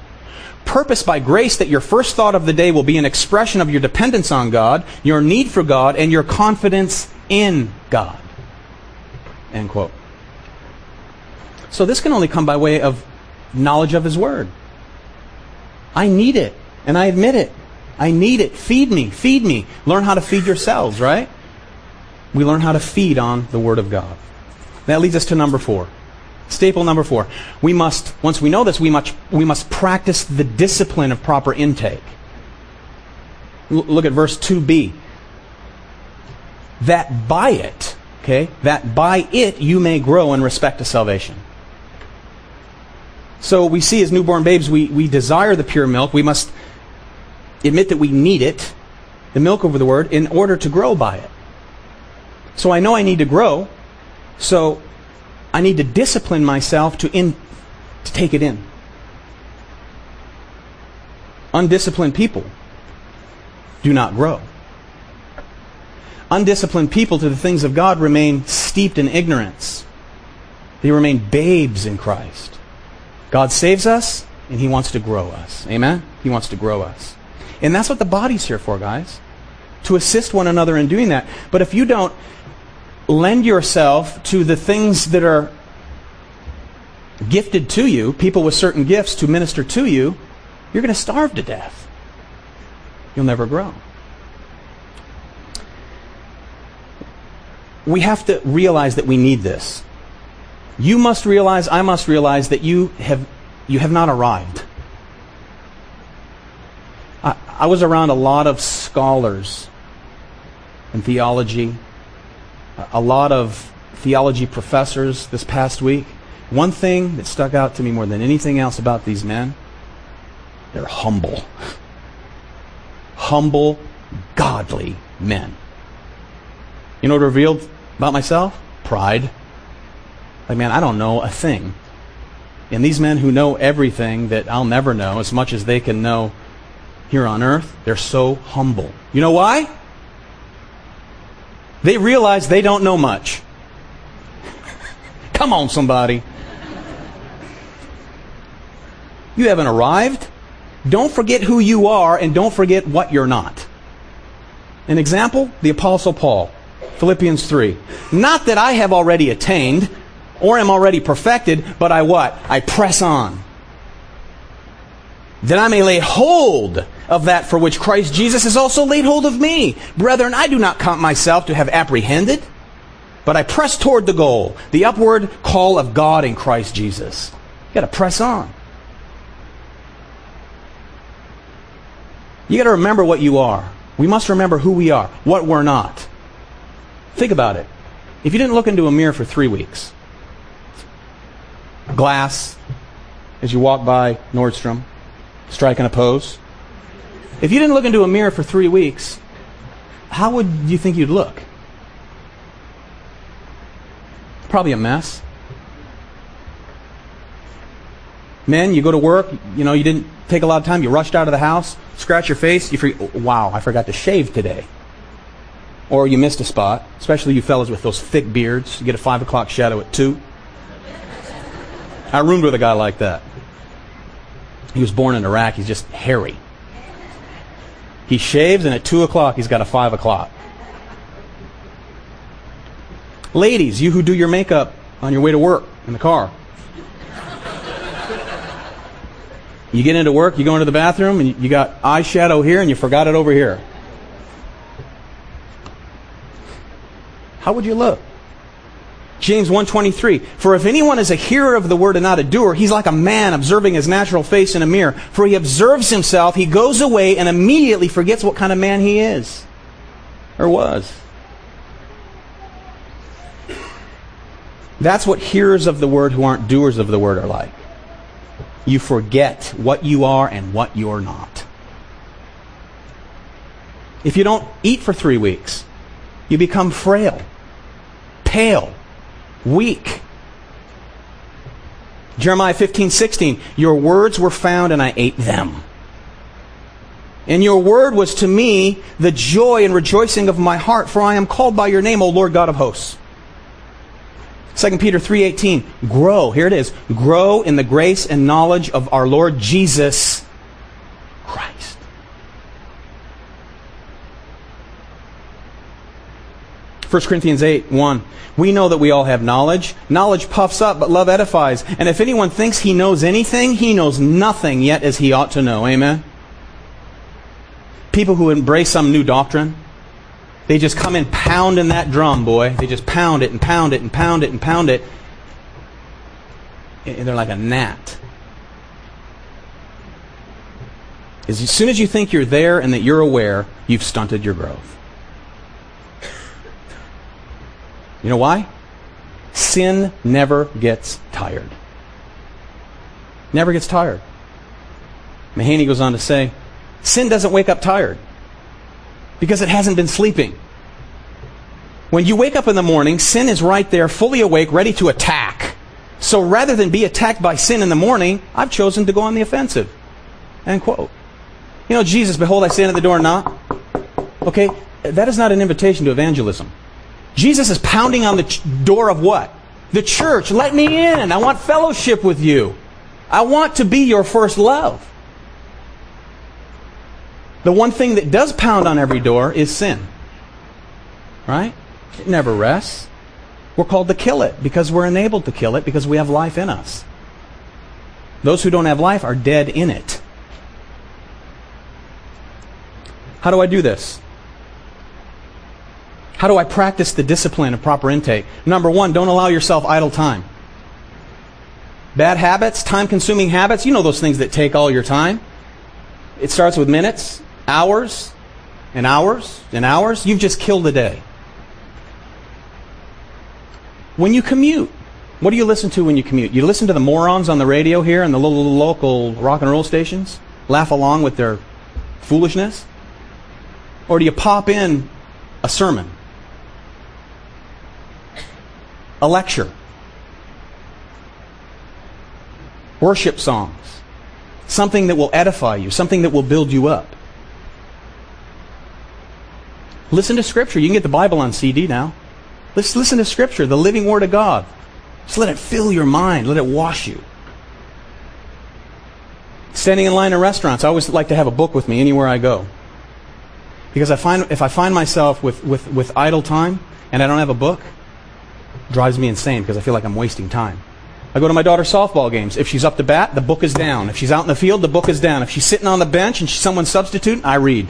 A: Purpose by grace that your first thought of the day will be an expression of your dependence on God, your need for God, and your confidence in God. End quote. So this can only come by way of knowledge of His Word. I need it, and I admit it. I need it. Feed me, feed me. Learn how to feed yourselves, right? We learn how to feed on the Word of God. That leads us to number four. Staple number four. We must, once we know this, we must, we must practice the discipline of proper intake. L- look at verse 2b. That by it, okay, that by it you may grow in respect to salvation. So we see as newborn babes, we, we desire the pure milk. We must admit that we need it, the milk over the word, in order to grow by it. So I know I need to grow. So I need to discipline myself to in to take it in. Undisciplined people do not grow. Undisciplined people to the things of God remain steeped in ignorance. They remain babes in Christ. God saves us, and He wants to grow us. Amen? He wants to grow us. And that's what the body's here for, guys. To assist one another in doing that. But if you don't lend yourself to the things that are gifted to you, people with certain gifts to minister to you, you're going to starve to death. You'll never grow. We have to realize that we need this. You must realize, I must realize that you have, you have not arrived. I, was around a lot of scholars in theology, a lot of theology professors this past week. One thing that stuck out to me more than anything else about these men, they're humble. Humble, godly men. You know what revealed about myself? Pride. Like, man, I don't know a thing. And these men who know everything that I'll never know, as much as they can know here on earth, they're so humble. You know why? They realize they don't know much. [laughs] Come on, somebody. You haven't arrived. Don't forget who you are and don't forget what you're not. An example, the Apostle Paul, Philippians 3. Not that I have already attained or am already perfected, but I what? I press on. That I may lay hold of that for which Christ Jesus has also laid hold of me. Brethren, I do not count myself to have apprehended, but I press toward the goal, the upward call of God in Christ Jesus. You got to press on. You got to remember what you are. We must remember who we are, what we're not. Think about it. If you didn't look into a mirror for three weeks, glass, as you walk by Nordstrom, striking a pose, if you didn't look into a mirror for three weeks, how would you think you'd look? Probably a mess. Men, you go to work, you know, you didn't take a lot of time, you rushed out of the house, scratch your face, you forget, wow, I forgot to shave today. Or you missed a spot, especially you fellas with those thick beards. You get a 5 o'clock shadow at 2. I roomed with a guy like that. He was born in Iraq, he's just hairy. He shaves, and at 2 o'clock, he's got a 5 o'clock. Ladies, you who do your makeup on your way to work in the car, You get into work, you go into the bathroom, and you got eyeshadow here, and you forgot it over here. How would you look? James 1:23 For if anyone is a hearer of the word and not a doer he's like a man observing his natural face in a mirror. For he observes himself he goes away and immediately forgets what kind of man he is or was. That's what hearers of the word who aren't doers of the word are like. You forget what you are and what you're not. If you don't eat for three weeks, you become frail, pale, weak. Jeremiah 15, 16, your words were found and I ate them. And your word was to me the joy and rejoicing of my heart, for I am called by your name, O Lord God of hosts. 2 Peter 3:18, grow, here it is, grow in the grace and knowledge of our Lord Jesus Christ. First Corinthians 8, 1. We know that we all have knowledge. Knowledge puffs up, but love edifies. And if anyone thinks he knows anything, he knows nothing yet as he ought to know. Amen? People who embrace some new doctrine, they just come in pounding that drum, boy. They just pound it and pound it and pound it and pound it. And they're like a gnat. As soon as you think you're there and that you're aware, you've stunted your growth. You know why? Sin never gets tired. Never gets tired. Mahaney goes on to say, sin doesn't wake up tired because it hasn't been sleeping. When you wake up in the morning, sin is right there, fully awake, ready to attack. So rather than be attacked by sin in the morning, I've chosen to go on the offensive. End quote. You know, Jesus, behold, I stand at the door and knock. Okay, that is not an invitation to evangelism. Jesus is pounding on the ch- door of what? The church. Let me in. I want fellowship with you. I want to be your first love. The one thing that does pound on every door is sin. Right? It never rests. We're called to kill it because we're enabled to kill it because we have life in us. Those who don't have life are dead in it. How do I do this? How do I practice the discipline of proper intake? Number one, don't allow yourself idle time. Bad habits, time consuming habits, you know those things that take all your time. It starts with minutes, hours and hours and hours, you've just killed a day. When you commute, what do you listen to when you commute? You listen to the morons on the radio here and the little local rock and roll stations? Laugh along with their foolishness? Or do you pop in a sermon? A lecture? Worship songs? Something that will edify you, something that will build you up. Listen to Scripture. You can get the Bible on CD now. Let's listen to Scripture, the living Word of God. Just let it fill your mind. Let it wash you. Standing in line in restaurants, I always like to have a book with me anywhere I go. Because I find if I find myself with, with, with idle time and I don't have a book, drives me insane because I feel like I'm wasting time. I go to my daughter's softball games. If she's up to bat, the book is down. If she's out in the field, the book is down. If she's sitting on the bench and she's someone's substitute, I read.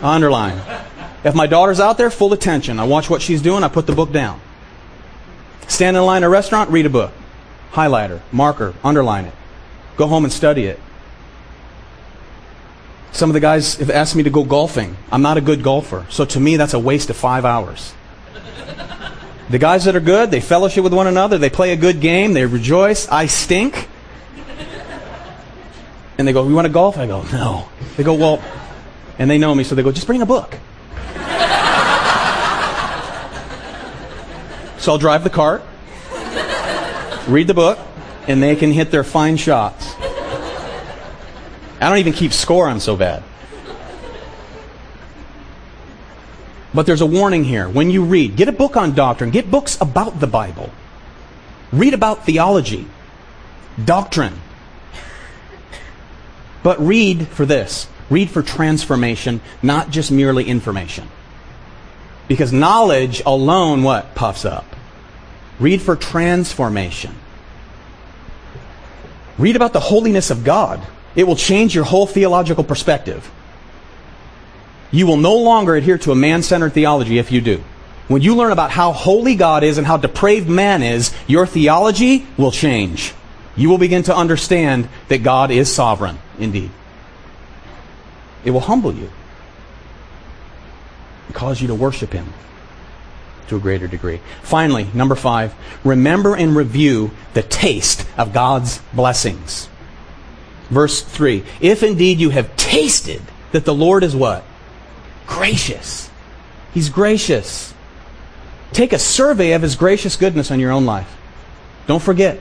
A: Underline. If my daughter's out there, full attention. I watch what she's doing, I put the book down. Stand in line at a restaurant, read a book. Highlighter, marker, underline it. Go home and study it. Some of the guys have asked me to go golfing. I'm not a good golfer, so to me that's a waste of five hours. The guys that are good, they fellowship with one another, they play a good game, they rejoice. I stink. And they go, "We want to golf? I go, No. They go, Well, and they know me, so they go, Just bring a book. So I'll drive the cart, read the book, and they can hit their fine shots. I don't even keep score, I'm so bad. But there's a warning here. When you read, get a book on doctrine, get books about the Bible. Read about theology, doctrine. But read for this. Read for transformation, not just merely information. Because knowledge alone, what? Puffs up. Read for transformation. Read about the holiness of God. It will change your whole theological perspective. You will no longer adhere to a man centered theology if you do. When you learn about how holy God is and how depraved man is, your theology will change. You will begin to understand that God is sovereign, indeed. It will humble you and cause you to worship Him to a greater degree. Finally, number five, remember and review the taste of God's blessings. Verse 3 If indeed you have tasted that the Lord is what? Gracious. He's gracious. Take a survey of His gracious goodness on your own life. Don't forget.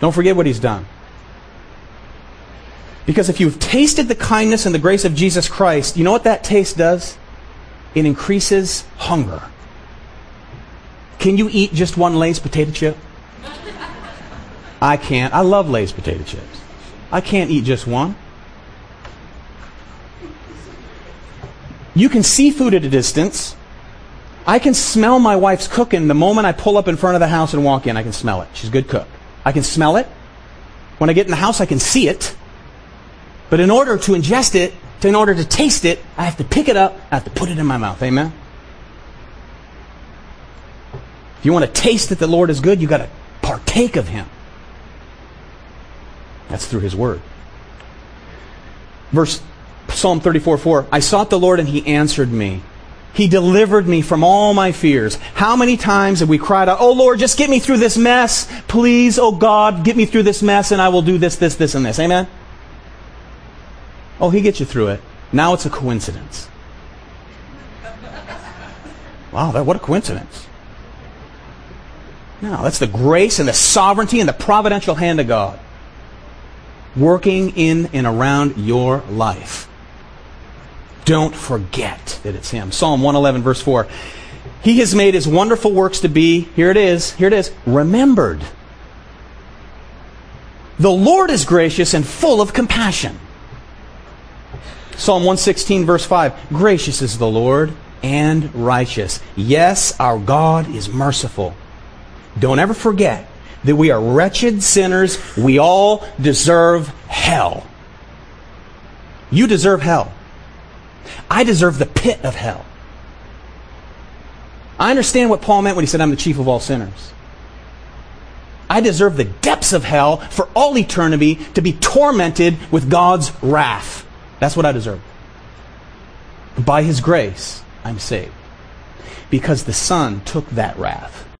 A: Don't forget what He's done. Because if you've tasted the kindness and the grace of Jesus Christ, you know what that taste does? It increases hunger. Can you eat just one Lay's potato chip? I can't. I love Lay's potato chips. I can't eat just one. You can see food at a distance. I can smell my wife's cooking the moment I pull up in front of the house and walk in. I can smell it. She's a good cook. I can smell it. When I get in the house, I can see it. But in order to ingest it, in order to taste it, I have to pick it up, I have to put it in my mouth. Amen? If you want to taste that the Lord is good, you've got to partake of Him. That's through His Word. Verse Psalm 34 4 I sought the Lord and He answered me. He delivered me from all my fears. How many times have we cried out, Oh Lord, just get me through this mess. Please, oh God, get me through this mess and I will do this, this, this, and this. Amen? Oh, He gets you through it. Now it's a coincidence. Wow, that, what a coincidence. No, that's the grace and the sovereignty and the providential hand of God working in and around your life. Don't forget that it's Him. Psalm 111, verse 4. He has made His wonderful works to be, here it is, here it is, remembered. The Lord is gracious and full of compassion. Psalm 116, verse 5. Gracious is the Lord and righteous. Yes, our God is merciful. Don't ever forget that we are wretched sinners. We all deserve hell. You deserve hell. I deserve the pit of hell. I understand what Paul meant when he said, I'm the chief of all sinners. I deserve the depths of hell for all eternity to be tormented with God's wrath. That's what I deserve. By His grace, I'm saved. Because the Son took that wrath.